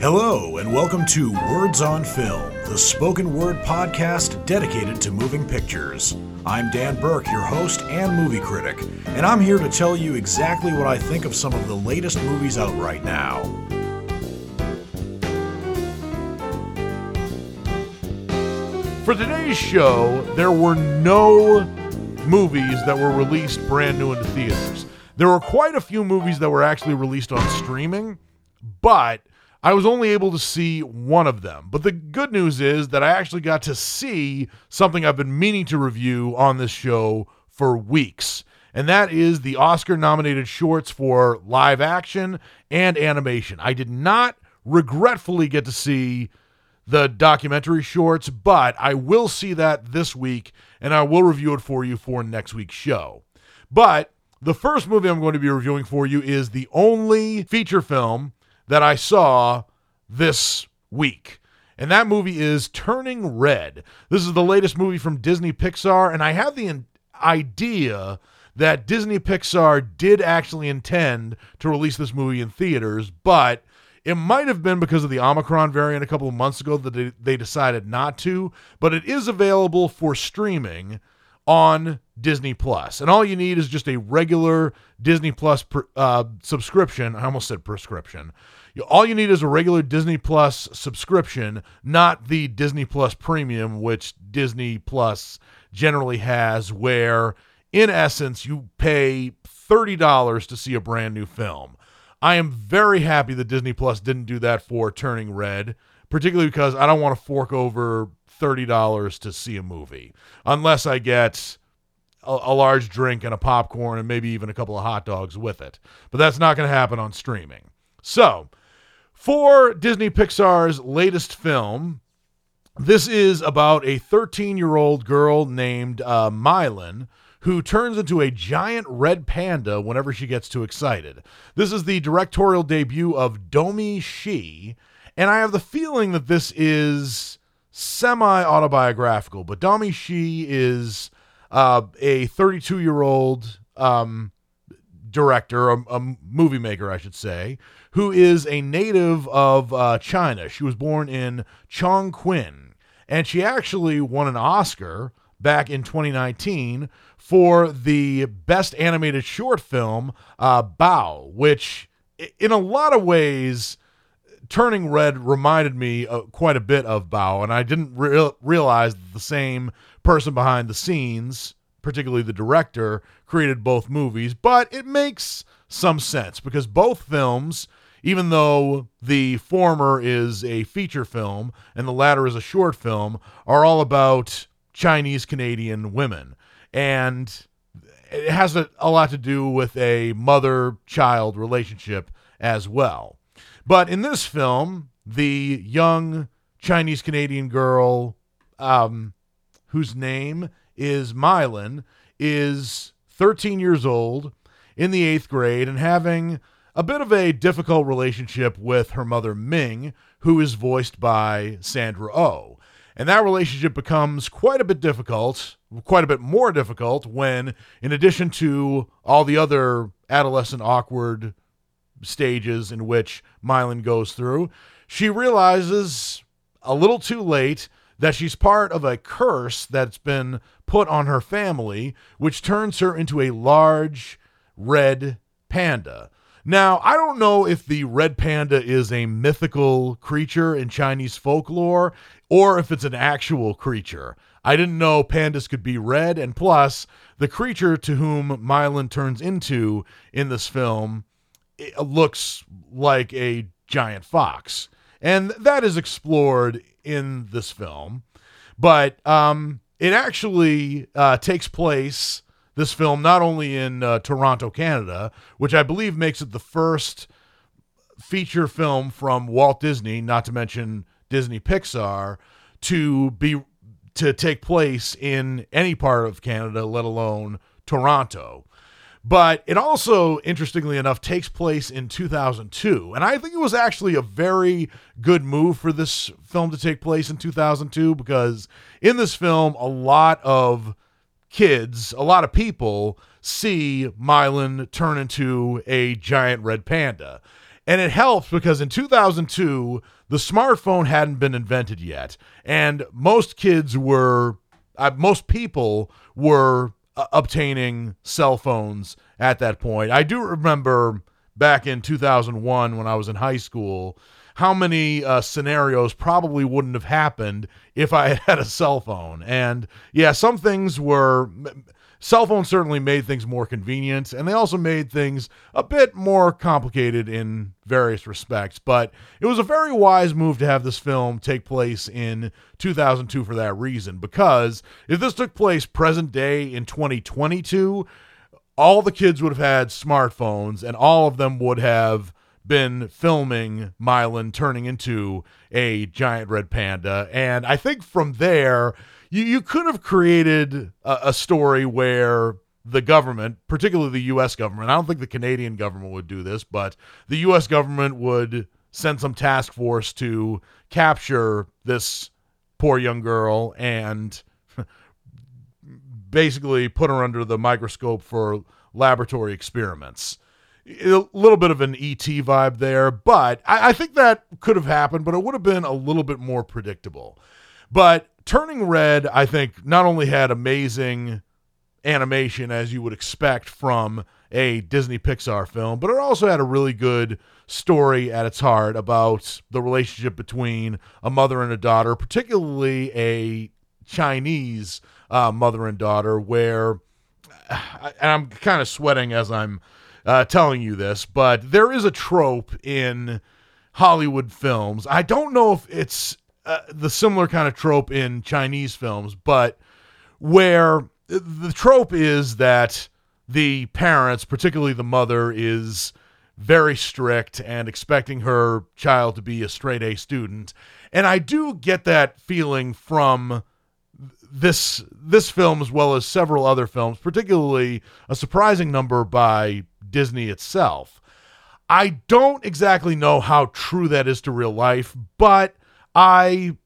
Hello, and welcome to Words on Film, the spoken word podcast dedicated to moving pictures. I'm Dan Burke, your host and movie critic, and I'm here to tell you exactly what I think of some of the latest movies out right now. For today's show, there were no movies that were released brand new into theaters. There were quite a few movies that were actually released on streaming, but I was only able to see one of them. But the good news is that I actually got to see something I've been meaning to review on this show for weeks. And that is the Oscar nominated shorts for live action and animation. I did not regretfully get to see the documentary shorts, but I will see that this week and I will review it for you for next week's show. But the first movie I'm going to be reviewing for you is the only feature film that I saw this week. And that movie is Turning Red. This is the latest movie from Disney Pixar, and I have the idea that Disney Pixar did actually intend to release this movie in theaters, but it might have been because of the Omicron variant a couple of months ago that they decided not to, but it is available for streaming on Disney Plus. And all you need is just a regular Disney Plus uh, subscription. I almost said prescription. All you need is a regular Disney Plus subscription, not the Disney Plus Premium, which Disney Plus generally has, where in essence you pay $30 to see a brand new film. I am very happy that Disney Plus didn't do that for Turning Red, particularly because I don't want to fork over $30 to see a movie unless I get a, a, large drink and a popcorn and maybe even a couple of hot dogs with it. But that's not going to happen on streaming. So, for Disney Pixar's latest film, this is about a 13 year old girl named uh, Mylan who turns into a giant red panda whenever she gets too excited. This is the directorial debut of Domee Shi, and I have the feeling that this is semi autobiographical, but Domee Shi is uh, a 32 year old um, director, a, a, movie maker, I should say, who is a native of uh, China. She was born in Chongqing, and she actually won an Oscar back in 2019 for the best animated short film, uh, Bao, which in a lot of ways, Turning Red reminded me uh, quite a bit of Bao, and I didn't re- realize the same person behind the scenes, particularly the director, created both movies, but it makes some sense because both films even though the former is a feature film and the latter is a short film, are all about Chinese Canadian women and it has a, a lot to do with a mother child relationship as well. But in this film, the young Chinese Canadian girl, um, whose name is Mylan, is 13 years old in the eighth grade and having a bit of a difficult relationship with her mother Ming, who is voiced by Sandra O. Oh. And that relationship becomes quite a bit difficult, quite a bit more difficult when, in addition to all the other adolescent awkward stages in which Mylan goes through, she realizes a little too late that she's part of a curse that's been put on her family, which turns her into a large red panda. Now, I don't know if the red panda is a mythical creature in Chinese folklore or if it's an actual creature. I didn't know pandas could be red, and plus, the creature to whom Mylan turns into in this film looks like a giant fox. And that is explored in this film. But um, it actually uh, takes place this film not only in uh, Toronto, Canada, which I believe makes it the first feature film from Walt Disney, not to mention Disney Pixar, to be to take place in any part of Canada, let alone Toronto. But it also, interestingly enough, takes place in 2002. And I think it was actually a very good move for this film to take place in 2002 because in this film, a lot of kids, a lot of people see Mylan turn into a giant red panda. And it helps because in 2002, the smartphone hadn't been invented yet. And most kids were, uh, most people were uh, obtaining cell phones at that point. I do remember back in 2001 when I was in high school how many uh, scenarios probably wouldn't have happened if I had had a cell phone. And yeah, some things were Cell phones certainly made things more convenient, and they also made things a bit more complicated in various respects. But it was a very wise move to have this film take place in 2002 for that reason, because if this took place present day in 2022, all the kids would have had smartphones, and all of them would have been filming Mylan turning into a giant red panda. And I think from there, you, you could have created a, a story where the government, particularly the U.S. government, I don't think the Canadian government would do this, but the U.S. government would send some task force to capture this poor young girl and basically put her under the microscope for laboratory experiments. A little bit of an ET vibe there, but I, I think that could have happened, but it would have been a little bit more predictable. But Turning Red, I think, not only had amazing animation as you would expect from a Disney Pixar film, but it also had a really good story at its heart about the relationship between a mother and a daughter, particularly a Chinese uh, mother and daughter, where, and I'm kind of sweating as I'm uh, telling you this, but there is a trope in Hollywood films. I don't know if it's uh, the similar kind of trope in Chinese films, but where the trope is that the parents, particularly the mother, is very strict and expecting her child to be a straight A student. And I do get that feeling from this this film as well as several other films, particularly a surprising number by Disney itself. I don't exactly know how true that is to real life, but I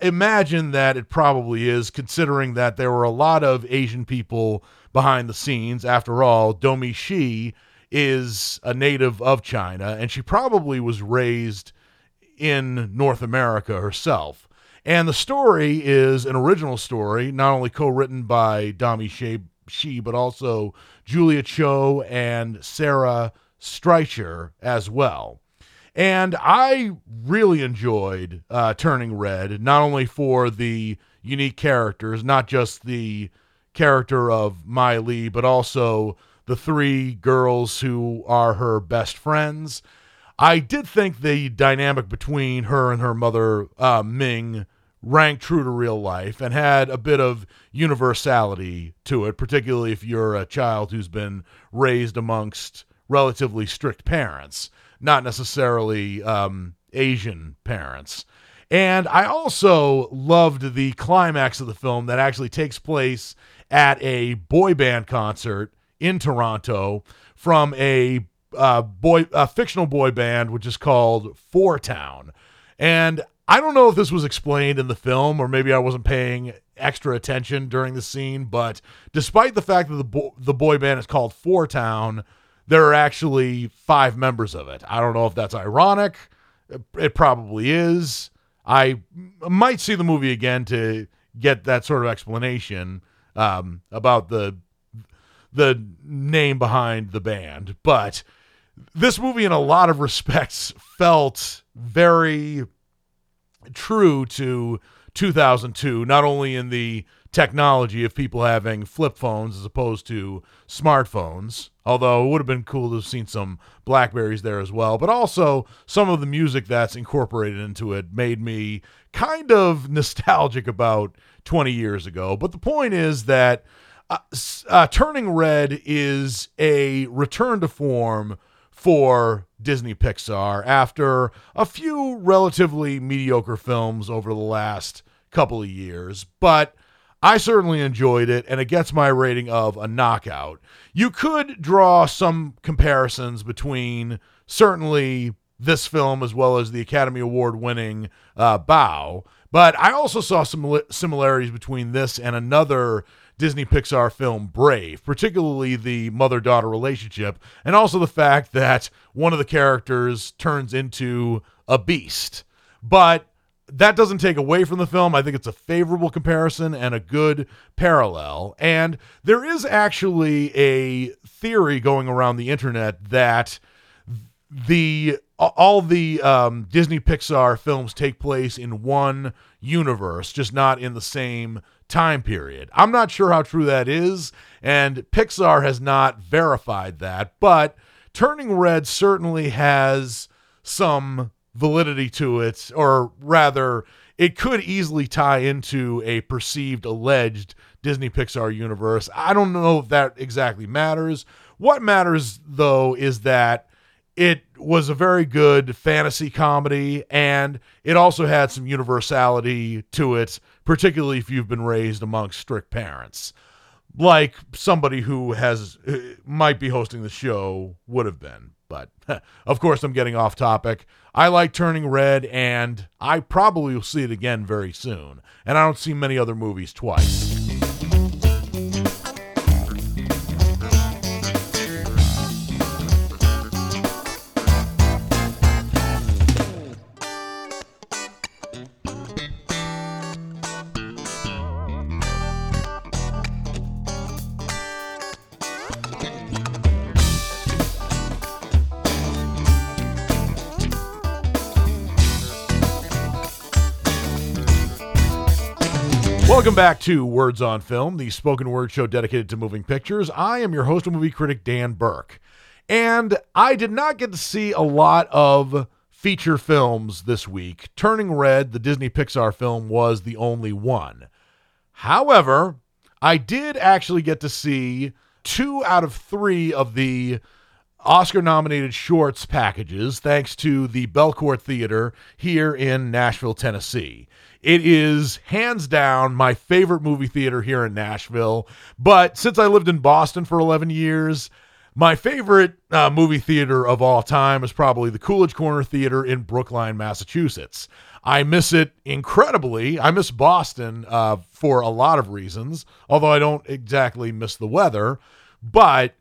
imagine that it probably is, considering that there were a lot of Asian people behind the scenes. After all, Domee Shi is a native of China, and she probably was raised in North America herself. And the story is an original story, not only co written by Domee Shi, but also Julia Cho and Sarah Streicher as well. And I really enjoyed uh, Turning Red, not only for the unique characters, not just the character of Mei Lee, but also the three girls who are her best friends. I did think the dynamic between her and her mother, uh, Ming, rang true to real life and had a bit of universality to it, particularly if you're a child who's been raised amongst relatively strict parents not necessarily um, Asian parents. And I also loved the climax of the film that actually takes place at a boy band concert in Toronto from a uh, boy a fictional boy band which is called Four Town. And I don't know if this was explained in the film or maybe I wasn't paying extra attention during the scene, but despite the fact that the bo- the boy band is called Four Town, there are actually five members of it. I don't know if that's ironic. It probably is. I might see the movie again to get that sort of explanation um, about the the name behind the band. But this movie, in a lot of respects, felt very true to 2002. Not only in the technology of people having flip phones as opposed to smartphones. Although it would have been cool to have seen some Blackberries there as well. But also, some of the music that's incorporated into it made me kind of nostalgic about 20 years ago. But the point is that uh, uh, Turning Red is a return to form for Disney Pixar after a few relatively mediocre films over the last couple of years. But I certainly enjoyed it, and it gets my rating of a knockout. You could draw some comparisons between certainly this film as well as the Academy Award winning uh, Bao, but I also saw some similarities between this and another Disney Pixar film Brave, particularly the mother daughter relationship, and also the fact that one of the characters turns into a beast. But that doesn't take away from the film. I think it's a favorable comparison and a good parallel. And there is actually a theory going around the internet that the all the um, Disney Pixar films take place in one universe, just not in the same time period. I'm not sure how true that is, and Pixar has not verified that, but Turning Red certainly has some validity to it, or rather, it could easily tie into a perceived alleged Disney Pixar universe. I don't know if that exactly matters. What matters, though, is that it was a very good fantasy comedy and it also had some universality to it, particularly if you've been raised amongst strict parents. Like somebody who has might be hosting the show would have been. But of course, I'm getting off topic. I like Turning Red, and I probably will see it again very soon. And I don't see many other movies twice. Welcome back to Words on Film, the spoken word show dedicated to moving pictures. I am your host and movie critic, Dan Burke. And I did not get to see a lot of feature films this week. Turning Red, the Disney Pixar film, was the only one. However, I did actually get to see two out of three of the Oscar nominated shorts packages thanks to the Belcourt Theater here in Nashville, Tennessee. It is hands down my favorite movie theater here in Nashville. But since I lived in Boston for 11 years, my favorite uh, movie theater of all time is probably the Coolidge Corner Theater in Brookline, Massachusetts. I miss it incredibly. I miss Boston uh, for a lot of reasons, although I don't exactly miss the weather. But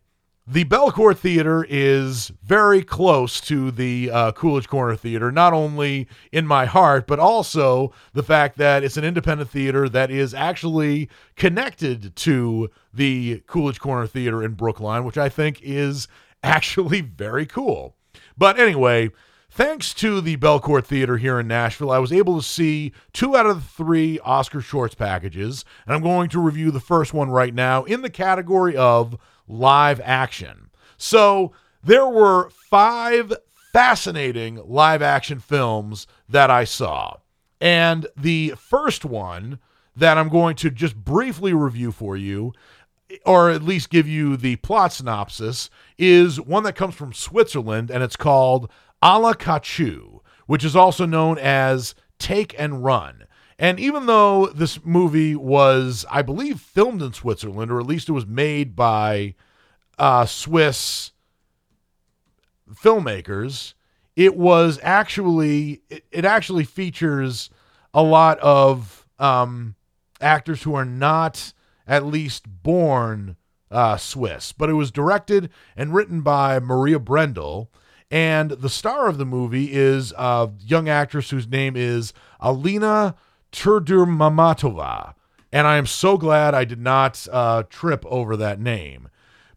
the Belcourt Theater is very close to the uh, Coolidge Corner Theater, not only in my heart, but also the fact that it's an independent theater that is actually connected to the Coolidge Corner Theater in Brookline, which I think is actually very cool. But anyway, thanks to the Belcourt Theater here in Nashville, I was able to see two out of the three Oscar Shorts packages, and I'm going to review the first one right now in the category of live action. So there were five fascinating live action films that I saw. And the first one that I'm going to just briefly review for you, or at least give you the plot synopsis, is one that comes from Switzerland and it's called Ala Kachuu, which is also known as Take and Run. And even though this movie was, I believe, filmed in Switzerland, or at least it was made by uh, Swiss filmmakers, it was actually it, it actually features a lot of um, actors who are not at least born uh, Swiss, but it was directed and written by Maria Brendle. And the star of the movie is a young actress whose name is Alina Turdumamatova. And I am so glad I did not uh, trip over that name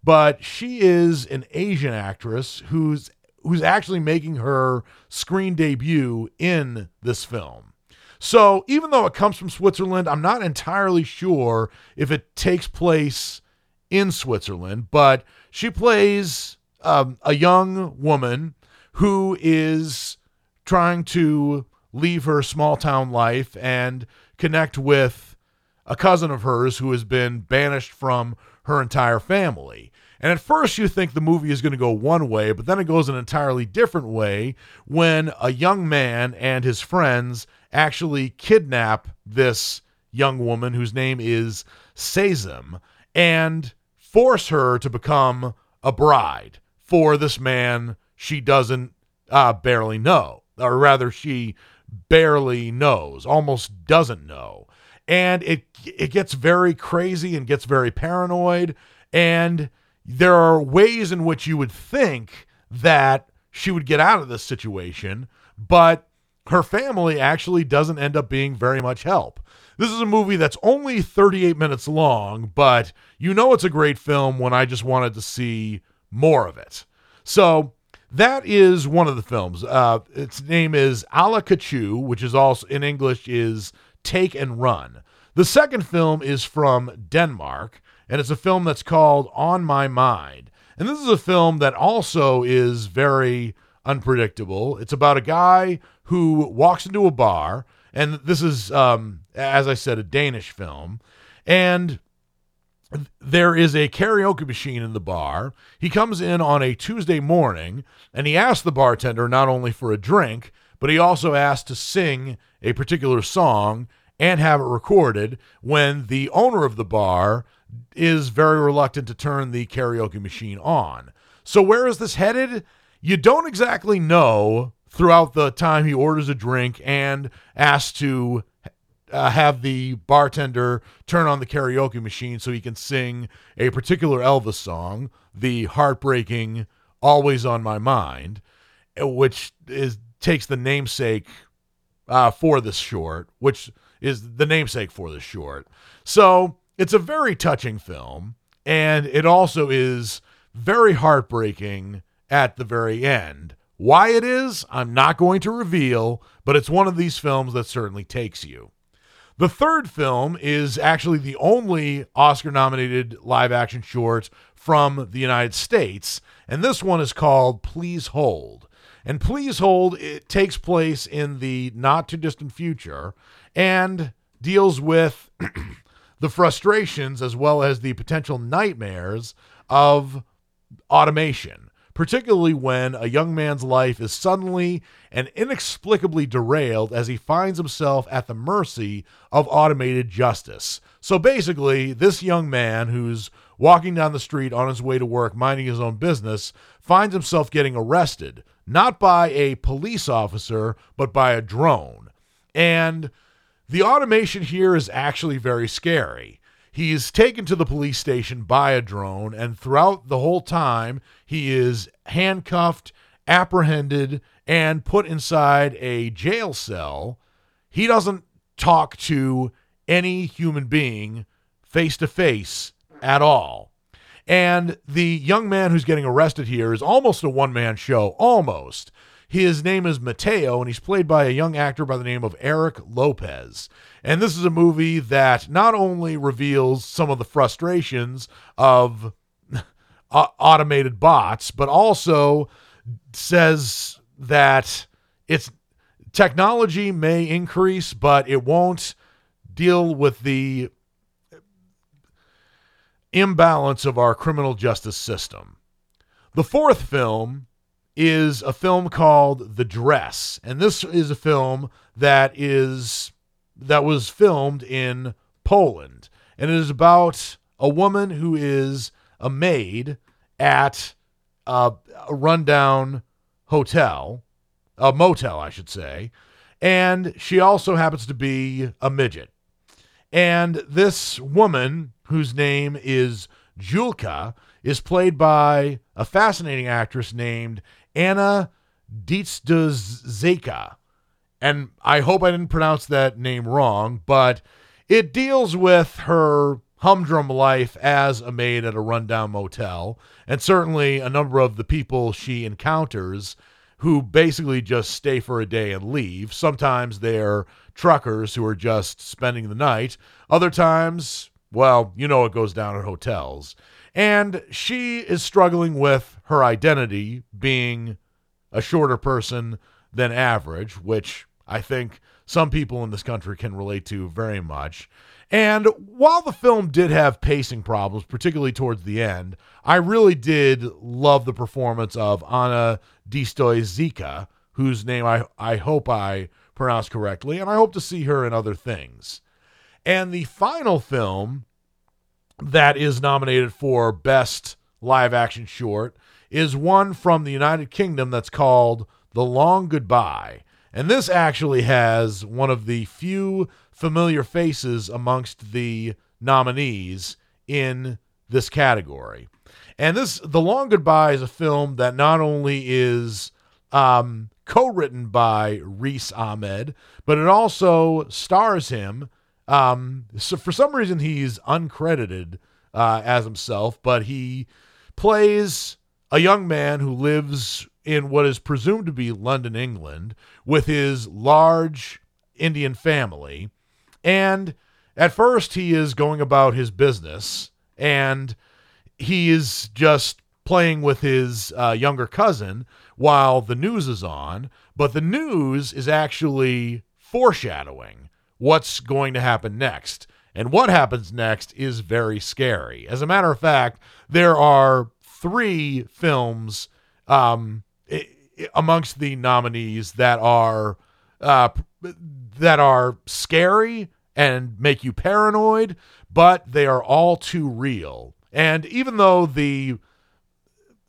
but she is an Asian actress who's who's actually making her screen debut in this film. So even though it comes from Switzerland, I'm not entirely sure if it takes place in Switzerland, but she plays um, a young woman who is trying to leave her small town life and connect with a cousin of hers who has been banished from her entire family. And at first, you think the movie is going to go one way, but then it goes an entirely different way when a young man and his friends actually kidnap this young woman whose name is Sezim and force her to become a bride for this man she doesn't uh, barely know, or rather, she barely knows, almost doesn't know. and it it gets very crazy and gets very paranoid and there are ways in which you would think that she would get out of this situation, but her family actually doesn't end up being very much help. This is a movie that's only 38 minutes long, but you know it's a great film when I just wanted to see more of it. So that is one of the films. Uh, its name is Ala Kachuu, which is also in English is Take and Run. The second film is from Denmark, and it's a film that's called On My Mind. And this is a film that also is very unpredictable. It's about a guy who walks into a bar, and this is, um, as I said, a Danish film, and there is a karaoke machine in the bar. He comes in on a Tuesday morning and he asks the bartender not only for a drink, but he also asks to sing a particular song and have it recorded when the owner of the bar is very reluctant to turn the karaoke machine on. So, where is this headed? You don't exactly know throughout the time he orders a drink and asks to uh, have the bartender turn on the karaoke machine so he can sing a particular Elvis song, the heartbreaking "Always on My Mind," which is takes the namesake uh, for this short, which is the namesake for this short. So it's a very touching film, and it also is very heartbreaking at the very end. Why it is, I'm not going to reveal, but it's one of these films that certainly takes you. The third film is actually the only Oscar nominated live action short from the United States, and this one is called Please Hold. And Please Hold, it takes place in the not too distant future and deals with the frustrations as well as the potential nightmares of automation particularly when a young man's life is suddenly and inexplicably derailed as he finds himself at the mercy of automated justice. So basically, this young man who's walking down the street on his way to work, minding his own business, finds himself getting arrested, not by a police officer, but by a drone. And the automation here is actually very scary. He's taken to the police station by a drone, and throughout the whole time, he is handcuffed, apprehended, and put inside a jail cell. He doesn't talk to any human being face to face at all. And the young man who's getting arrested here is almost a one man show, almost. His name is Mateo, and he's played by a young actor by the name of Erick Lopez. And this is a movie that not only reveals some of the frustrations of uh, automated bots, but also says that it's technology may increase, but it won't deal with the imbalance of our criminal justice system. The fourth film is a film called The Dress, and this is a film that is that was filmed in Poland, and it is about a woman who is a maid at a, a rundown hotel, a motel, I should say, and she also happens to be a midget. And this woman, whose name is Julka, is played by a fascinating actress named Anna Dzieduszycka. And I hope I didn't pronounce that name wrong, but it deals with her humdrum life as a maid at a rundown motel, and certainly a number of the people she encounters who basically just stay for a day and leave. Sometimes they're truckers who are just spending the night, other times, well, you know, it goes down at hotels. And she is struggling with her identity being a shorter person than average, which I think some people in this country can relate to very much. And while the film did have pacing problems, particularly towards the end, I really did love the performance of Anna Dzieduszycka, whose name I, I hope I pronounced correctly, and I hope to see her in other things. And the final film that is nominated for Best Live Action Short is one from the United Kingdom that's called The Long Goodbye. And this actually has one of the few familiar faces amongst the nominees in this category. And this, The Long Goodbye, is a film that not only is um, co-written by Riz Ahmed, but it also stars him. Um, so for some reason, he's uncredited uh, as himself, but he plays a young man who lives in what is presumed to be London, England, with his large Indian family. And at first, he is going about his business and he is just playing with his uh, younger cousin while the news is on. But the news is actually foreshadowing what's going to happen next. And what happens next is very scary. As a matter of fact, there are three films um, amongst the nominees that are uh, that are scary and make you paranoid, but they are all too real. And even though the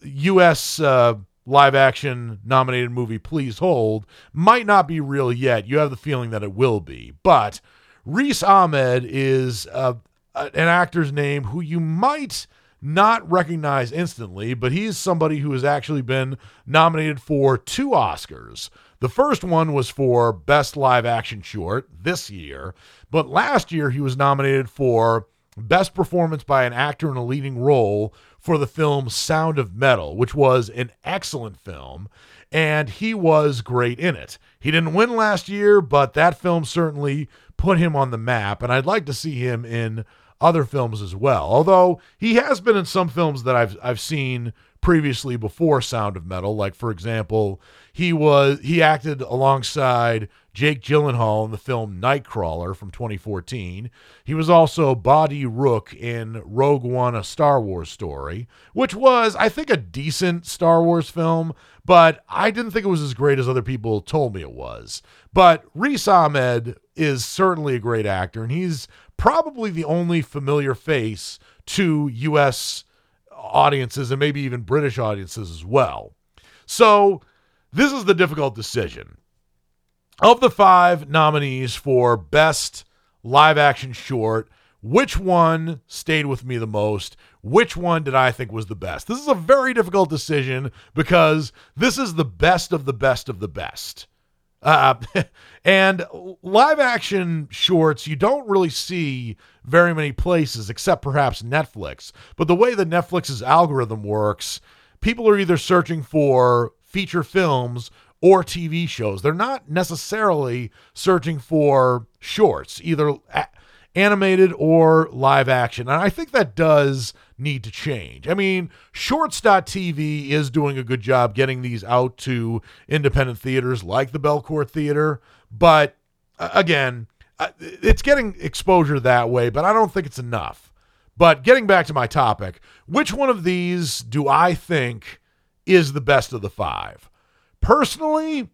U.S. Uh, live action nominated movie Please Hold might not be real yet, you have the feeling that it will be. But Riz Ahmed is uh, an actor's name who you might not recognized instantly, but he's somebody who has actually been nominated for two Oscars. The first one was for Best Live Action Short this year, but last year he was nominated for Best Performance by an Actor in a Leading Role for the film Sound of Metal, which was an excellent film, and he was great in it. He didn't win last year, but that film certainly put him on the map, and I'd like to see him in other films as well. Although he has been in some films that I've I've seen previously before Sound of Metal, like for example, he was he acted alongside Jake Gyllenhaal in the film Nightcrawler from 2014. He was also Bodhi Rook in Rogue One: A Star Wars Story, which was I think a decent Star Wars film, but I didn't think it was as great as other people told me it was. But Riz Ahmed is certainly a great actor, and he's probably the only familiar face to U.S. audiences and maybe even British audiences as well. So this is the difficult decision. Of the five nominees for Best Live Action Short, which one stayed with me the most? Which one did I think was the best? This is a very difficult decision because this is the best of the best of the best. Uh, and live action shorts, you don't really see very many places except perhaps Netflix. But the way that Netflix's algorithm works, people are either searching for feature films or TV shows. They're not necessarily searching for shorts, either animated or live action. And I think that does need to change. I mean, Shorts.tv is doing a good job getting these out to independent theaters like the Belcourt Theater, but uh, again, uh, it's getting exposure that way, but I don't think it's enough. But getting back to my topic, which one of these do I think is the best of the five? Personally,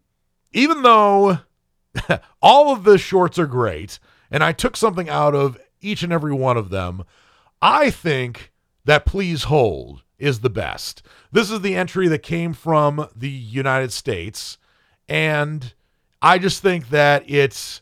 even though all of the shorts are great, and I took something out of each and every one of them, I think that Please Hold is the best. This is the entry that came from the United States, and I just think that it is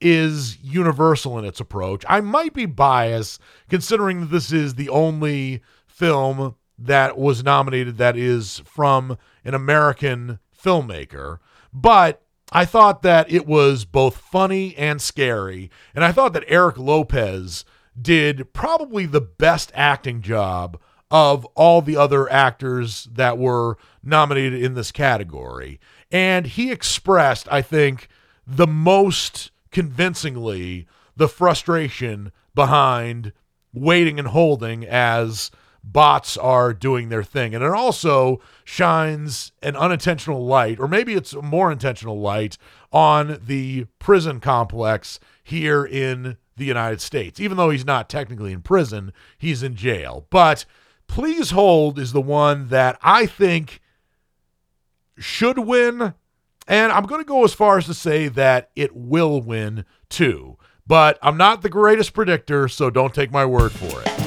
is universal in its approach. I might be biased considering that this is the only film that was nominated that is from an American filmmaker, but I thought that it was both funny and scary, and I thought that Erick Lopez did probably the best acting job of all the other actors that were nominated in this category. And he expressed, I think, the most convincingly the frustration behind waiting and holding as bots are doing their thing. And it also shines an unintentional light, or maybe it's a more intentional light, on the prison complex here in the United States. Even though he's not technically in prison, he's in jail. But Please Hold is the one that I think should win. And I'm going to go as far as to say that it will win too. But I'm not the greatest predictor, so don't take my word for it.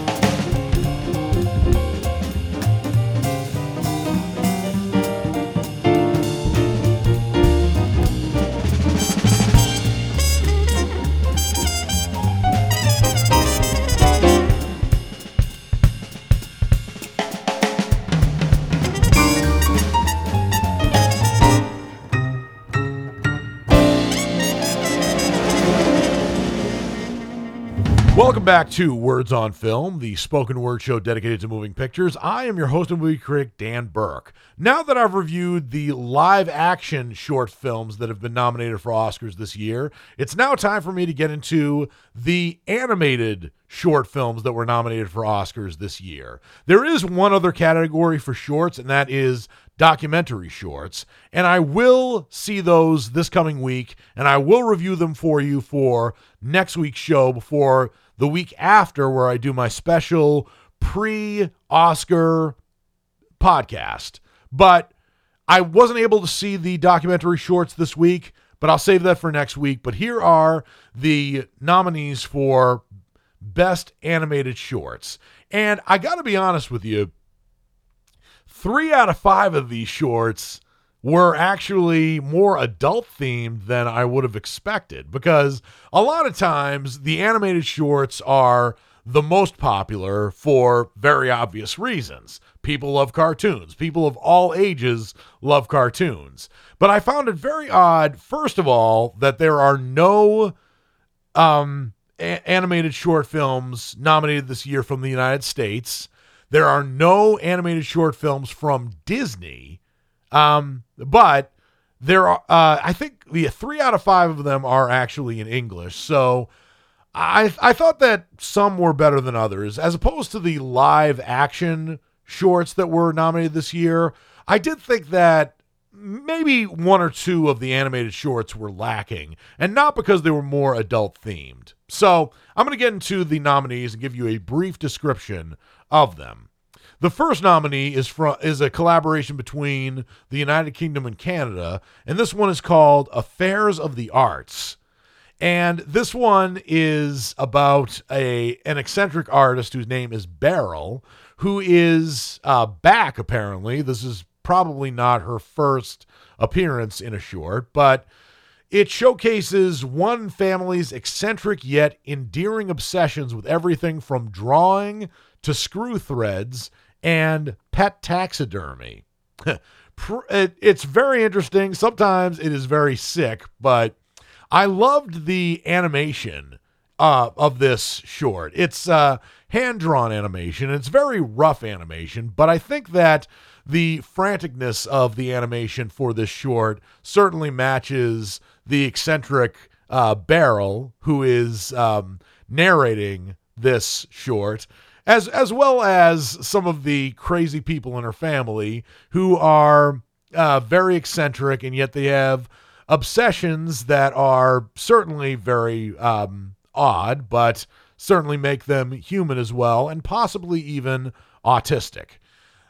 Welcome back to Words on Film, the spoken word show dedicated to moving pictures. I am your host and movie critic, Dan Burke. Now that I've reviewed the live action short films that have been nominated for Oscars this year, it's now time for me to get into the animated short films that were nominated for Oscars this year. There is one other category for shorts, and that is documentary shorts. And I will see those this coming week, and I will review them for you for next week's show before the week after, where I do my special pre Oscar podcast. But I wasn't able to see the documentary shorts this week, but I'll save that for next week. But here are the nominees for Best Animated Shorts. And I got to be honest with you, three out of five of these shorts were actually more adult themed than I would have expected because a lot of times the animated shorts are the most popular for very obvious reasons. People love cartoons. People of all ages love cartoons. But I found it very odd, first of all, that there are no um, a- animated short films nominated this year from the United States. There are no animated short films from Disney. Um, but there are, uh, I think the three out of five of them are actually in English. So I, I thought that some were better than others, as opposed to the live action shorts that were nominated this year. I did think that maybe one or two of the animated shorts were lacking, and not because they were more adult themed. So I'm going to get into the nominees and give you a brief description of them. The first nominee is from is a collaboration between the United Kingdom and Canada, and this one is called Affairs of the Arts. And this one is about a an eccentric artist whose name is Beryl, who is uh, back apparently. This is probably not her first appearance in a short, but it showcases one family's eccentric yet endearing obsessions with everything from drawing to screw threads and pet taxidermy. it's very interesting. Sometimes it is very sick, but I loved the animation uh, of this short. It's uh, hand drawn animation. It's very rough animation, but I think that the franticness of the animation for this short certainly matches the eccentric uh, Beryl, who is um, narrating this short as as well as some of the crazy people in her family who are uh, very eccentric and yet they have obsessions that are certainly very um, odd, but certainly make them human as well, and possibly even autistic.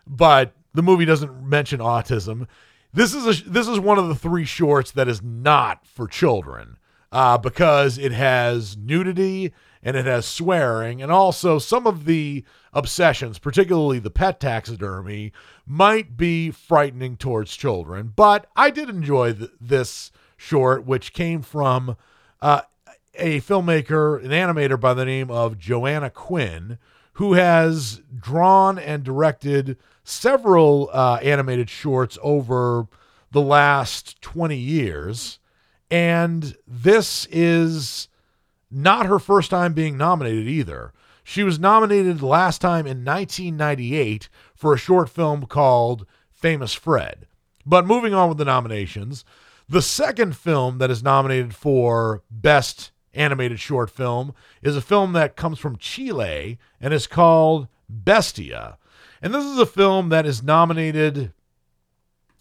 But the movie doesn't mention autism. This is a this is one of the three shorts that is not for children uh, because it has nudity and it has swearing, and also some of the obsessions, particularly the pet taxidermy, might be frightening towards children. But I did enjoy th- this short, which came from uh, a filmmaker, an animator by the name of Joanna Quinn, who has drawn and directed several uh, animated shorts over the last 20 years. And this is not her first time being nominated either. She was nominated last time in 1998 for a short film called Famous Fred. But moving on with the nominations, the second film that is nominated for Best Animated Short Film is a film that comes from Chile and is called Bestia. And this is a film that is nominated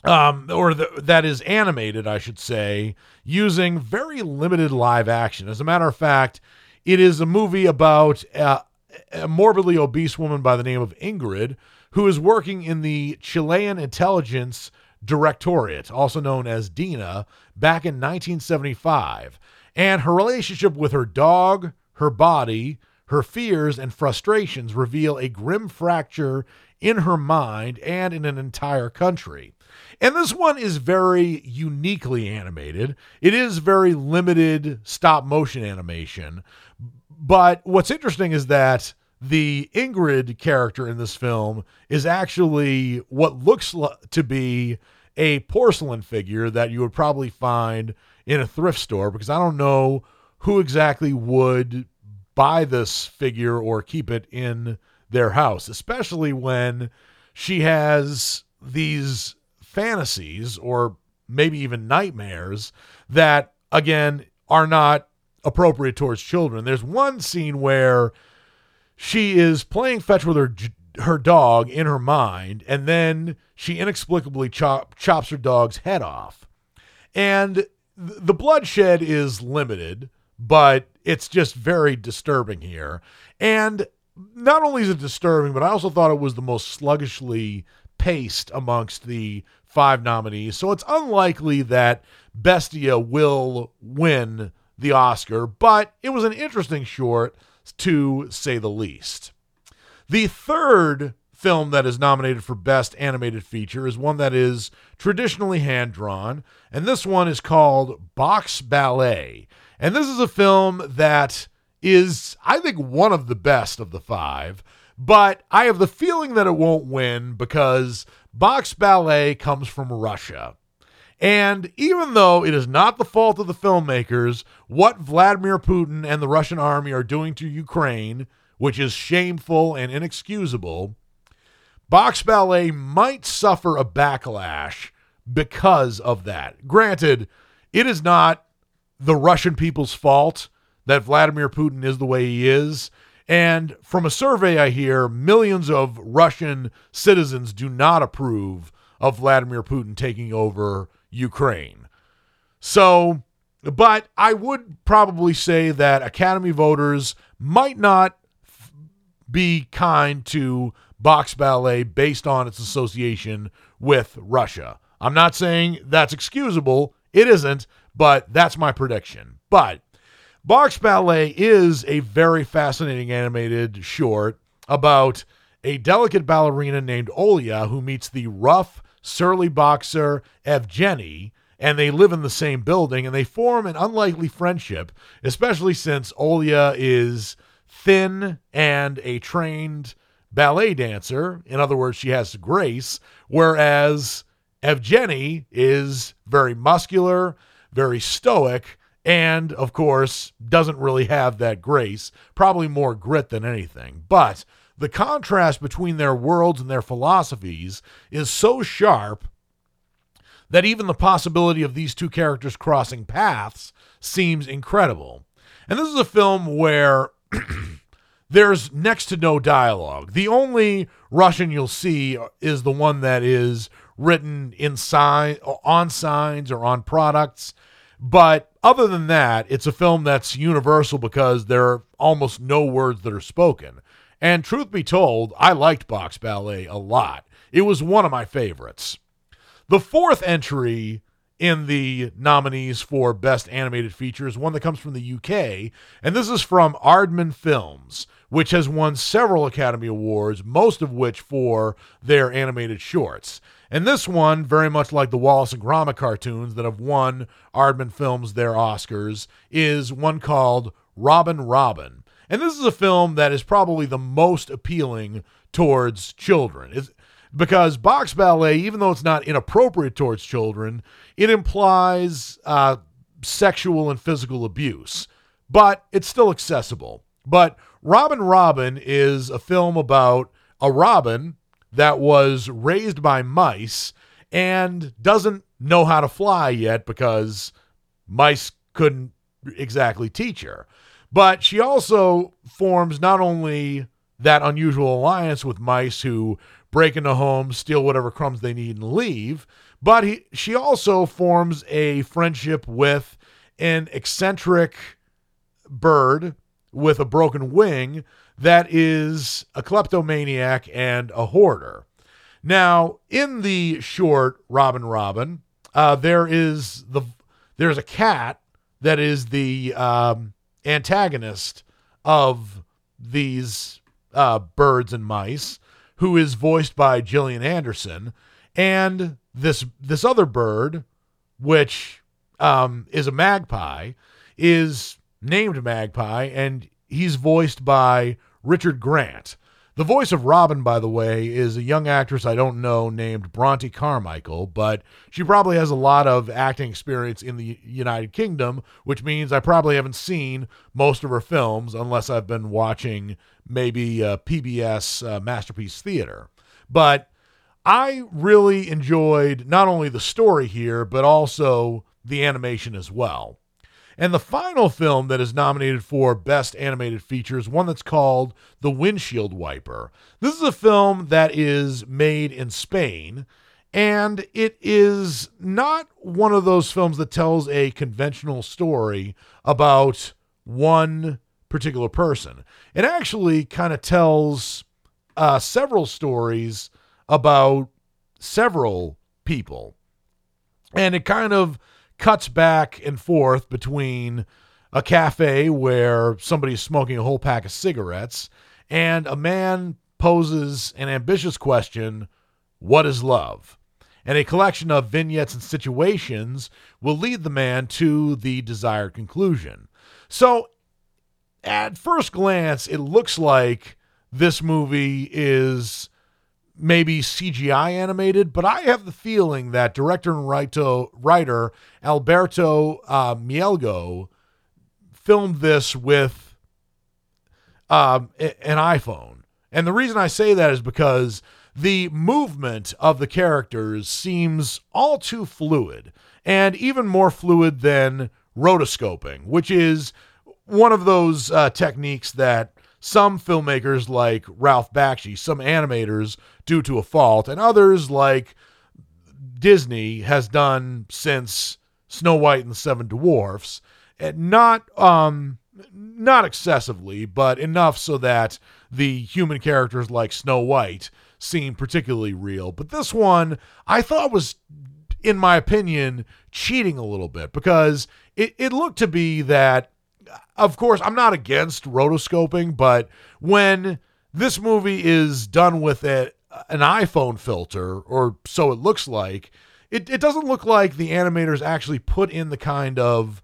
um, or the, that is animated, I should say, using very limited live action. As a matter of fact, it is a movie about uh, a morbidly obese woman by the name of Ingrid who is working in the Chilean Intelligence Directorate, also known as DINA, back in 1975. And her relationship with her dog, her body, her fears, and frustrations reveal a grim fracture in her mind and in an entire country. And this one is very uniquely animated. It is very limited stop motion animation. But what's interesting is that the Ingrid character in this film is actually what looks to be a porcelain figure that you would probably find in a thrift store because I don't know who exactly would buy this figure or keep it in their house, especially when she has these fantasies or maybe even nightmares that, again, are not appropriate towards children. There's one scene where she is playing fetch with her her dog in her mind, and then she inexplicably chop, chops her dog's head off. And the bloodshed is limited, but it's just very disturbing here. And not only is it disturbing, but I also thought it was the most sluggishly paced amongst the five nominees. So it's unlikely that Bestia will win the Oscar, but it was an interesting short to say the least. The third film that is nominated for Best Animated Feature is one that is traditionally hand drawn, and this one is called Box Ballet. And this is a film that is, I think, one of the best of the five, but I have the feeling that it won't win because Box Ballet comes from Russia. And even though it is not the fault of the filmmakers, what Vladimir Putin and the Russian army are doing to Ukraine which is shameful and inexcusable, Box Ballet might suffer a backlash because of that. Granted, it is not the Russian people's fault that Vladimir Putin is the way he is. And from a survey I hear, millions of Russian citizens do not approve of Vladimir Putin taking over Ukraine. So, but I would probably say that Academy voters might not be kind to box ballet based on its association with Russia. I'm not saying that's excusable. It isn't, but that's my prediction. But Box Ballet is a very fascinating animated short about a delicate ballerina named Olya who meets the rough, surly boxer Evgeny, and they live in the same building and they form an unlikely friendship, especially since Olya is thin and a trained ballet dancer. In other words, she has grace, whereas Evgeny is very muscular, very stoic, and of course, doesn't really have that grace, probably more grit than anything. But the contrast between their worlds and their philosophies is so sharp that even the possibility of these two characters crossing paths seems incredible. And this is a film where there's next to no dialogue. The only Russian you'll see is the one that is written in sign on signs or on products. But other than that, it's a film that's universal because there are almost no words that are spoken. And truth be told, I liked Box Ballet a lot. It was one of my favorites. The fourth entry in the nominees for Best Animated Features, one that comes from the UK, and this is from Aardman Films, which has won several Academy Awards, most of which for their animated shorts. And this one, very much like the Wallace and Gromit cartoons that have won Aardman Films their Oscars, is one called Robin Robin. And this is a film that is probably the most appealing towards children. It's, because box ballet, even though it's not inappropriate towards children, it implies uh, sexual and physical abuse, but it's still accessible. But Robin Robin is a film about a robin that was raised by mice and doesn't know how to fly yet because mice couldn't exactly teach her. But she also forms not only that unusual alliance with mice who break into homes, steal whatever crumbs they need, and leave. But he, she also forms a friendship with an eccentric bird with a broken wing that is a kleptomaniac and a hoarder. Now, in the short Robin Robin, uh, there is the there's a cat that is the um, antagonist of these uh, birds and mice, who is voiced by Gillian Anderson, and this this other bird, which um, is a magpie, is named Magpie, and he's voiced by Richard Grant. The voice of Robin, by the way, is a young actress I don't know named Bronte Carmichael, but she probably has a lot of acting experience in the United Kingdom, which means I probably haven't seen most of her films unless I've been watching maybe uh, PBS uh, Masterpiece Theater. But I really enjoyed not only the story here, but also the animation as well. And the final film that is nominated for Best Animated Feature is one that's called The Windshield Wiper. This is a film that is made in Spain, and it is not one of those films that tells a conventional story about one particular person. It actually kind of tells uh, several stories about several people. And it kind of cuts back and forth between a cafe where somebody's smoking a whole pack of cigarettes and a man poses an ambitious question What is love? And a collection of vignettes and situations will lead the man to the desired conclusion. So, at first glance, it looks like this movie is maybe CGI animated, but I have the feeling that director and writer Alberto uh, Mielgo filmed this with um, an iPhone. And the reason I say that is because the movement of the characters seems all too fluid and even more fluid than rotoscoping, which is one of those uh, techniques that some filmmakers like Ralph Bakshi, some animators due to a fault, and others like Disney has done since Snow White and the Seven Dwarfs. And not um not excessively, but enough so that the human characters like Snow White seem particularly real. But this one I thought was in my opinion cheating a little bit because it, it looked to be that of course, I'm not against rotoscoping, but when this movie is done with a, uh, an iPhone filter, or so it looks like, it, it doesn't look like the animators actually put in the kind of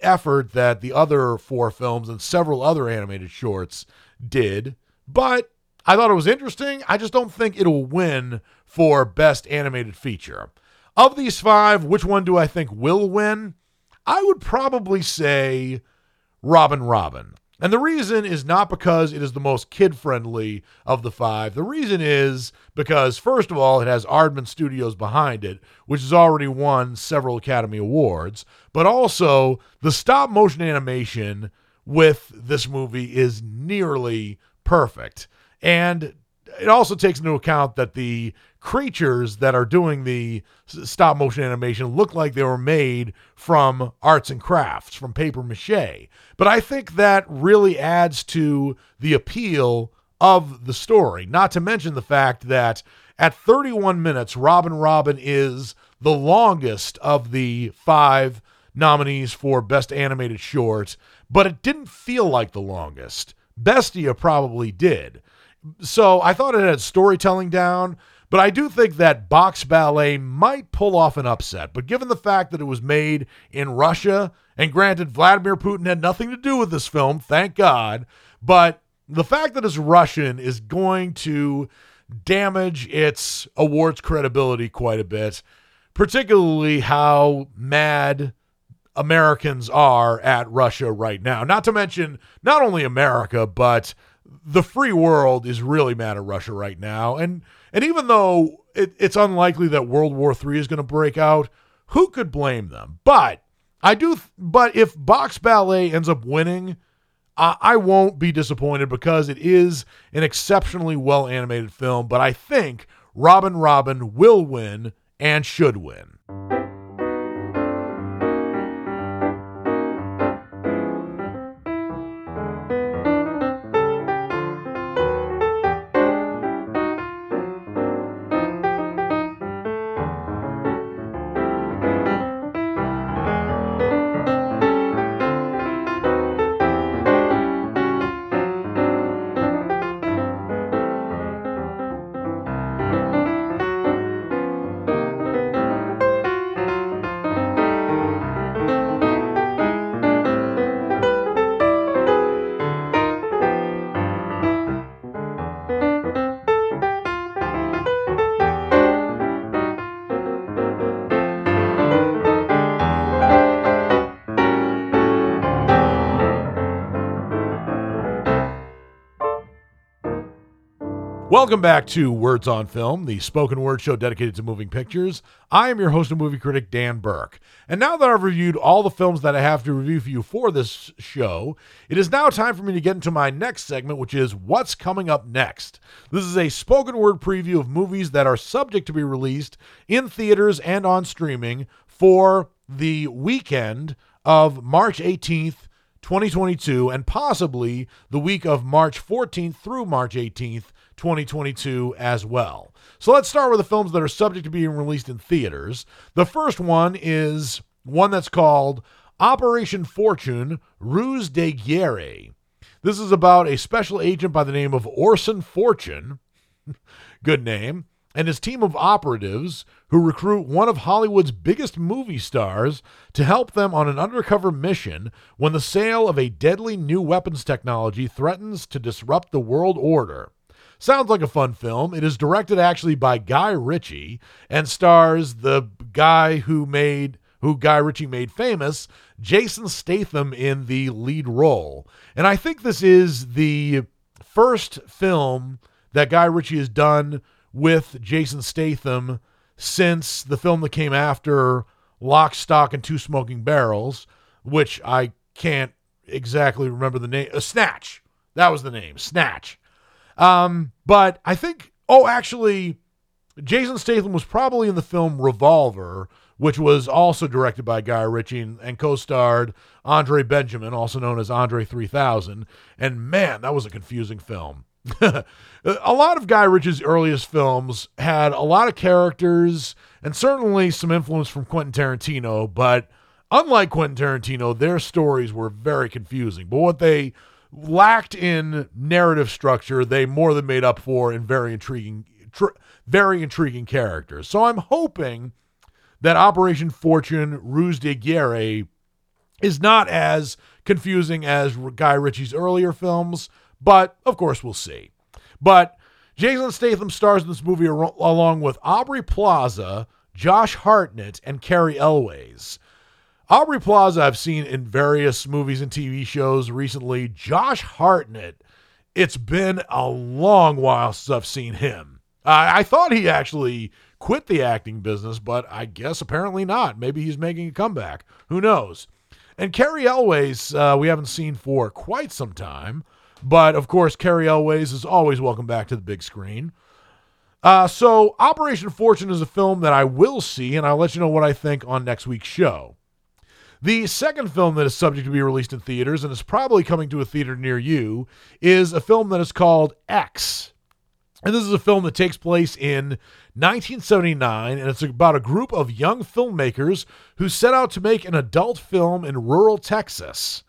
effort that the other four films and several other animated shorts did. But I thought it was interesting. I just don't think it'll win for Best Animated Feature. Of these five, which one do I think will win? I would probably say Robin Robin. And the reason is not because it is the most kid friendly of the five. The reason is because, first of all, it has Aardman Studios behind it, which has already won several Academy Awards. But also, the stop motion animation with this movie is nearly perfect. And it also takes into account that the creatures that are doing the stop motion animation look like they were made from arts and crafts, from paper mache. But I think that really adds to the appeal of the story, not to mention the fact that at 31 minutes, Robin Robin is the longest of the five nominees for Best Animated Short, but it didn't feel like the longest. Bestia probably did. So I thought it had storytelling down, but I do think that Box Ballet might pull off an upset. But given the fact that it was made in Russia, and granted, Vladimir Putin had nothing to do with this film, thank God, but the fact that it's Russian is going to damage its awards credibility quite a bit, particularly how mad Americans are at Russia right now. Not to mention, not only America, but the free world is really mad at Russia right now. And and even though it, it's unlikely that World War III is going to break out, who could blame them? But I do. But if Box Ballet ends up winning, I, I won't be disappointed because it is an exceptionally well animated film. But I think Robin Robin will win and should win. Welcome back to Words on Film, the spoken word show dedicated to moving pictures. I am your host and movie critic, Dan Burke. And now that I've reviewed all the films that I have to review for you for this show, it is now time for me to get into my next segment, which is What's Coming Up Next. This is a spoken word preview of movies that are subject to be released in theaters and on streaming for the weekend of March 18th 2022, and possibly the week of March 14th through March 18th, 2022 as well. So let's start with the films that are subject to being released in theaters. The first one is one that's called Operation Fortune Ruse de Guerre. This is about a special agent by the name of Orson Fortune. Good name and his team of operatives who recruit one of Hollywood's biggest movie stars to help them on an undercover mission when the sale of a deadly new weapons technology threatens to disrupt the world order. Sounds like a fun film. It is directed actually by Guy Ritchie and stars the guy who made who Guy Ritchie made famous, Jason Statham in the lead role. And I think this is the first film that Guy Ritchie has done with Jason Statham since the film that came after Lock, Stock, and Two Smoking Barrels, which I can't exactly remember the name. Uh, Snatch. That was the name. Snatch. Um, but I think, oh, actually, Jason Statham was probably in the film Revolver, which was also directed by Guy Ritchie and, and co starred Andre Benjamin, also known as Andre 3000. And man, that was a confusing film. a lot of Guy Ritchie's earliest films had a lot of characters and certainly some influence from Quentin Tarantino, but unlike Quentin Tarantino, their stories were very confusing. But what they lacked in narrative structure, they more than made up for in very intriguing tr- very intriguing characters. So I'm hoping that Operation Fortune Ruse de Guerre is not as confusing as Guy Ritchie's earlier films but of course, we'll see. But Jason Statham stars in this movie along with Aubrey Plaza, Josh Hartnett, and Cary Elwes. Aubrey Plaza, I've seen in various movies and TV shows recently. Josh Hartnett, it's been a long while since I've seen him. I, I thought he actually quit the acting business, but I guess apparently not. Maybe he's making a comeback. Who knows? And Cary Elwes, uh, we haven't seen for quite some time. But of course, Cary Elwes is always welcome back to the big screen. Uh, so, Operation Fortune is a film that I will see, and I'll let you know what I think on next week's show. The second film that is subject to be released in theaters and is probably coming to a theater near you is a film that is called X. And this is a film that takes place in 1979, and it's about a group of young filmmakers who set out to make an adult film in rural Texas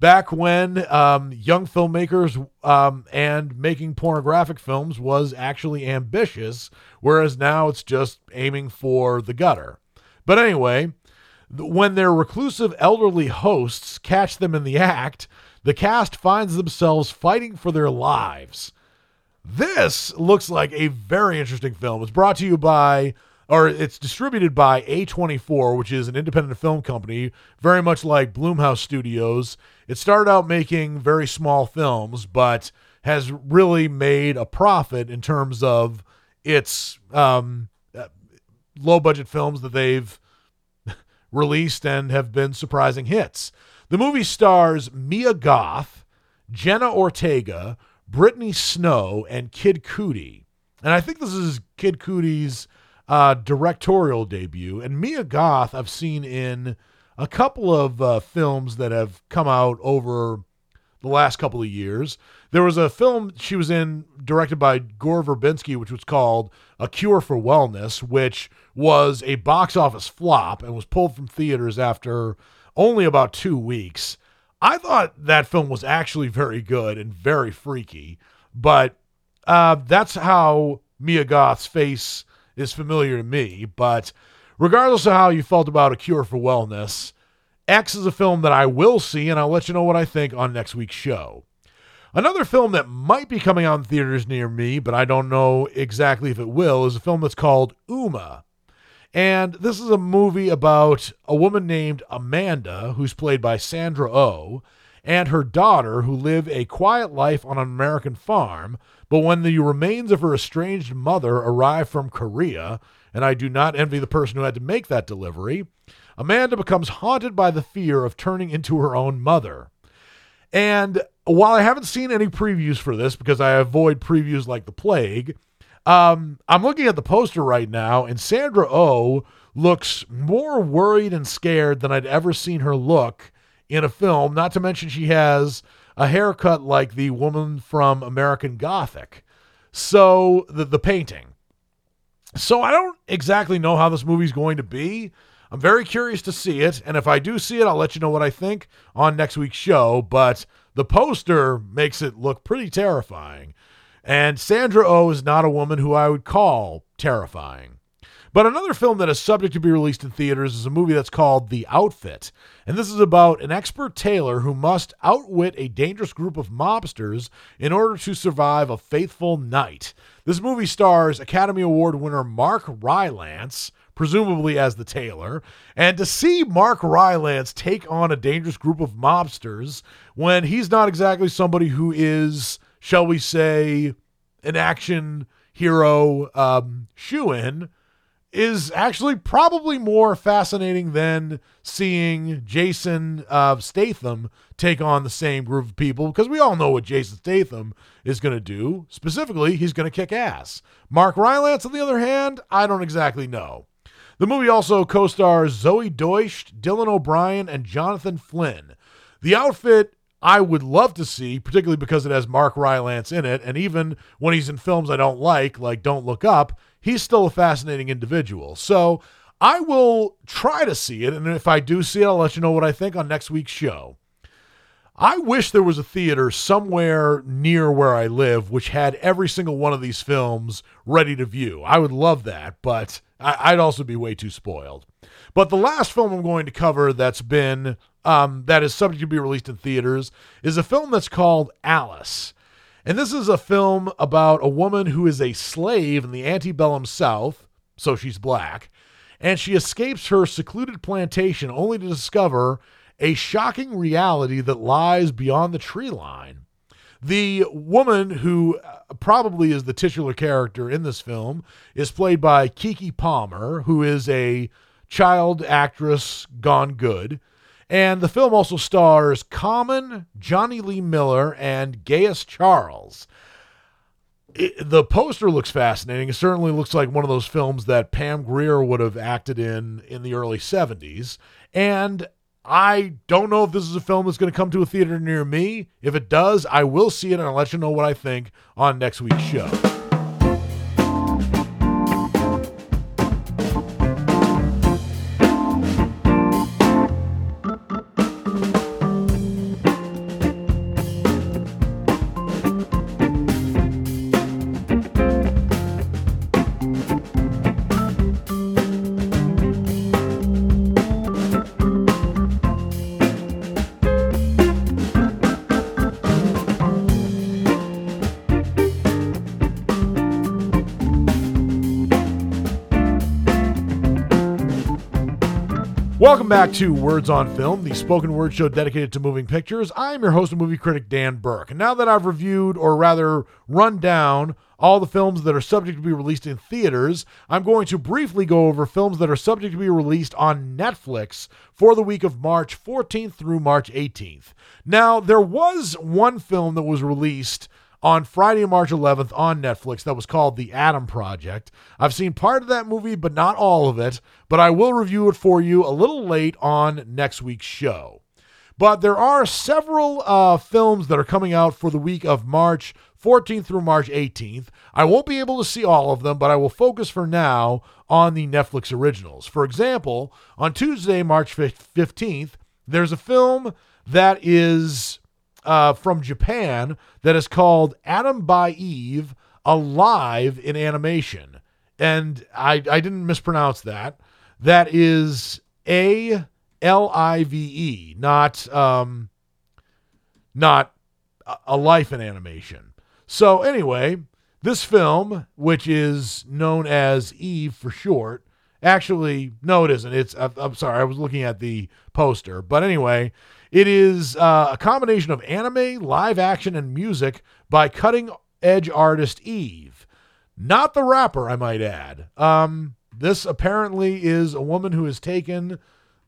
back when um, young filmmakers um, and making pornographic films was actually ambitious, whereas now it's just aiming for the gutter. But anyway, when their reclusive elderly hosts catch them in the act, the cast finds themselves fighting for their lives. This looks like a very interesting film. It's brought to you by or it's distributed by A24, which is an independent film company, very much like Blumhouse Studios. It started out making very small films, but has really made a profit in terms of its um, low budget films that they've released and have been surprising hits. The movie stars Mia Goth, Jenna Ortega, Brittany Snow, and Kid Cudi. And I think this is Kid Cudi's uh, directorial debut. And Mia Goth, I've seen in a couple of uh, films that have come out over the last couple of years. There was a film she was in directed by Gore Verbinski, which was called A Cure for Wellness, which was a box office flop and was pulled from theaters after only about two weeks. I thought that film was actually very good and very freaky, but uh, that's how Mia Goth's face is familiar to me. But regardless of how you felt about A Cure for Wellness, X is a film that I will see, and I'll let you know what I think on next week's show. Another film that might be coming out in theaters near me, but I don't know exactly if it will, is a film that's called Umma. And this is a movie about a woman named Amanda, who's played by Sandra O. Oh, and her daughter, who live a quiet life on an American farm. But when the remains of her estranged mother arrive from Korea, and I do not envy the person who had to make that delivery, Amanda becomes haunted by the fear of turning into her own mother. And while I haven't seen any previews for this because I avoid previews like the plague, um, I'm looking at the poster right now, and Sandra O oh looks more worried and scared than I'd ever seen her look in a film. Not to mention, she has a haircut like the woman from American Gothic. So, the, the painting. So, I don't exactly know how this movie's going to be. I'm very curious to see it, and if I do see it, I'll let you know what I think on next week's show. But the poster makes it look pretty terrifying. And Sandra O oh is not a woman who I would call terrifying. But another film that is subject to be released in theaters is a movie that's called The Outfit. And this is about an expert tailor who must outwit a dangerous group of mobsters in order to survive a faithful night. This movie stars Academy Award winner Mark Rylance, presumably as the tailor. And to see Mark Rylance take on a dangerous group of mobsters when he's not exactly somebody who is, shall we say, an action hero um, shoe in is actually probably more fascinating than seeing Jason uh, Statham take on the same group of people because we all know what Jason Statham is going to do. Specifically, he's going to kick ass. Mark Rylance, on the other hand, I don't exactly know. The movie also co stars Zoey Deutch, Dylan O'Brien, and Jonathan Flynn. The outfit I would love to see, particularly because it has Mark Rylance in it. And even when he's in films I don't like, like Don't Look Up, he's still a fascinating individual. So I will try to see it. And if I do see it, I'll let you know what I think on next week's show. I wish there was a theater somewhere near where I live which had every single one of these films ready to view. I would love that, but I'd also be way too spoiled. But the last film I'm going to cover that's been um, that is subject to be released in theaters is a film that's called Alice. And this is a film about a woman who is a slave in the antebellum South, so she's black, and she escapes her secluded plantation only to discover a shocking reality that lies beyond the tree line. The woman who uh, probably is the titular character in this film is played by Keke Palmer, who is a child actress gone good. And the film also stars Common, Jonny Lee Miller, and Gaius Charles. It, the poster looks fascinating. It certainly looks like one of those films that Pam Grier would have acted in in the early 70s. And I don't know if this is a film that's going to come to a theater near me. If it does, I will see it and I'll let you know what I think on next week's show. Welcome back to Words on Film, the spoken word show dedicated to moving pictures. I'm your host and movie critic, Dan Burke. And now that I've reviewed, or rather run down, all the films that are subject to be released in theaters, I'm going to briefly go over films that are subject to be released on Netflix for the week of March 14th through March 18th. Now, there was one film that was released on Friday, March 11th on Netflix that was called The Adam Project. I've seen part of that movie, but not all of it, but I will review it for you a little late on next week's show. But there are several uh, films that are coming out for the week of March 14th through March 18th. I won't be able to see all of them, but I will focus for now on the Netflix originals. For example, on Tuesday, March 15th, there's a film that is uh, from Japan that is called Adam by Eve Alive in Animation. And I, I didn't mispronounce that. That is A L I V E, not um, not a life in animation. So anyway, this film, which is known as Eve for short, Actually, no, it isn't. It's I'm sorry, I was looking at the poster, but anyway, it is uh, a combination of anime, live action, and music by cutting edge artist Eve, not the rapper, I might add. Um, this apparently is a woman who has taken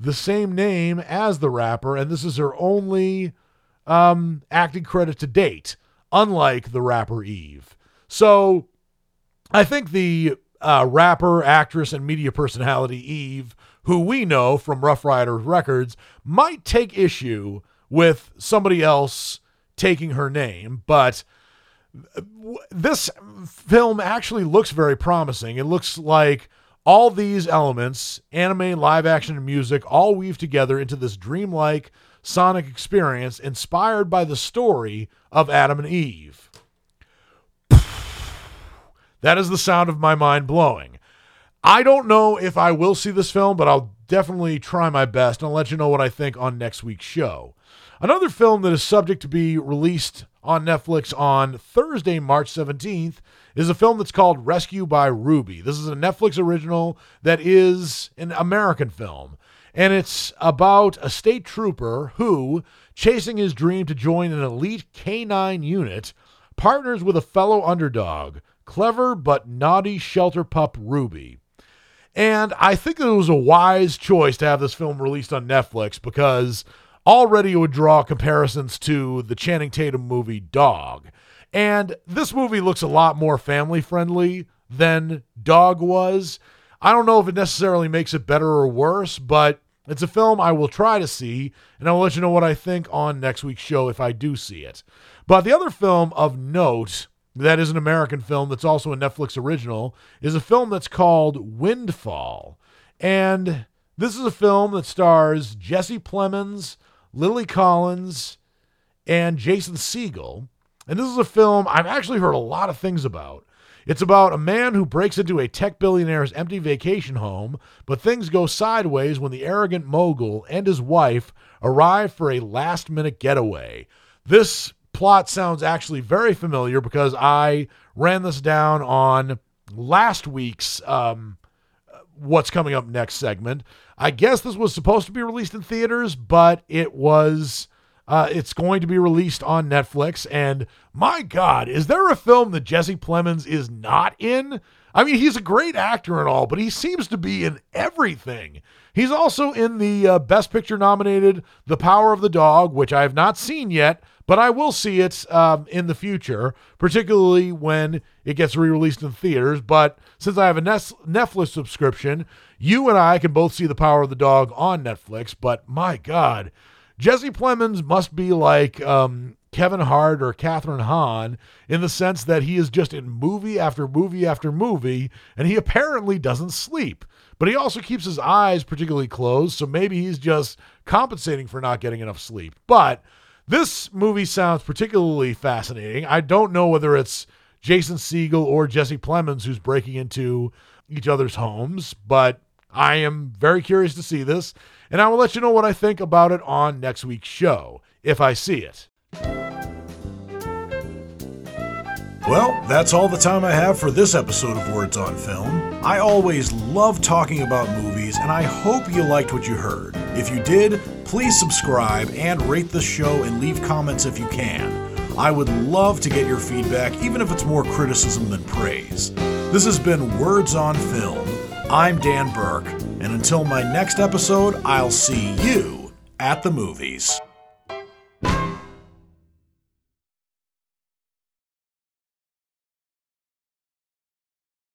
the same name as the rapper, and this is her only um, acting credit to date, unlike the rapper Eve. So I think the uh, rapper, actress, and media personality Eve, who we know from Ruff Ryders Records, might take issue with somebody else taking her name, but this film actually looks very promising. It looks like all these elements, anime, live action, and music, all weave together into this dreamlike sonic experience inspired by the story of Adam and Eve. That is the sound of my mind blowing. I don't know if I will see this film, but I'll definitely try my best and I'll let you know what I think on next week's show. Another film that is subject to be released on Netflix on Thursday, March 17th, is a film that's called Rescue by Ruby. This is a Netflix original that is an American film. And it's about a state trooper who, chasing his dream to join an elite K9 unit, partners with a fellow underdog, clever but naughty shelter pup Ruby. And I think it was a wise choice to have this film released on Netflix because already it would draw comparisons to the Channing Tatum movie Dog. And this movie looks a lot more family friendly than Dog was. I don't know if it necessarily makes it better or worse, but it's a film I will try to see, and I'll let you know what I think on next week's show if I do see it. But the other film of note that is an American film that's also a Netflix original is a film that's called Windfall. And this is a film that stars Jesse Plemons, Lily Collins, and Jason Segel. And this is a film I've actually heard a lot of things about. It's about a man who breaks into a tech billionaire's empty vacation home, but things go sideways when the arrogant mogul and his wife arrive for a last minute getaway. This plot sounds actually very familiar because I ran this down on last week's um, what's coming up next segment. I guess this was supposed to be released in theaters, but it was. Uh, it's going to be released on Netflix. And my God, is there a film that Jesse Plemons is not in? I mean, he's a great actor and all, but he seems to be in everything. He's also in the uh, Best Picture nominated The Power of the Dog, which I have not seen yet, but I will see it um, in the future, particularly when it gets re released in theaters. But since I have a Netflix subscription, you and I can both see The Power of the Dog on Netflix. But my God, Jesse Plemons must be like um, Kevin Hart or Kathryn Hahn in the sense that he is just in movie after movie after movie, and he apparently doesn't sleep. But he also keeps his eyes particularly closed, so maybe he's just compensating for not getting enough sleep. But this movie sounds particularly fascinating. I don't know whether it's Jason Segel or Jesse Plemons who's breaking into each other's homes, but I am very curious to see this, and I will let you know what I think about it on next week's show if I see it. Well, that's all the time I have for this episode of Words on Film. I always love talking about movies, and I hope you liked what you heard. If you did, please subscribe and rate the show and leave comments if you can. I would love to get your feedback, even if it's more criticism than praise. This has been Words on Film. I'm Dan Burke, and until my next episode, I'll see you at the movies.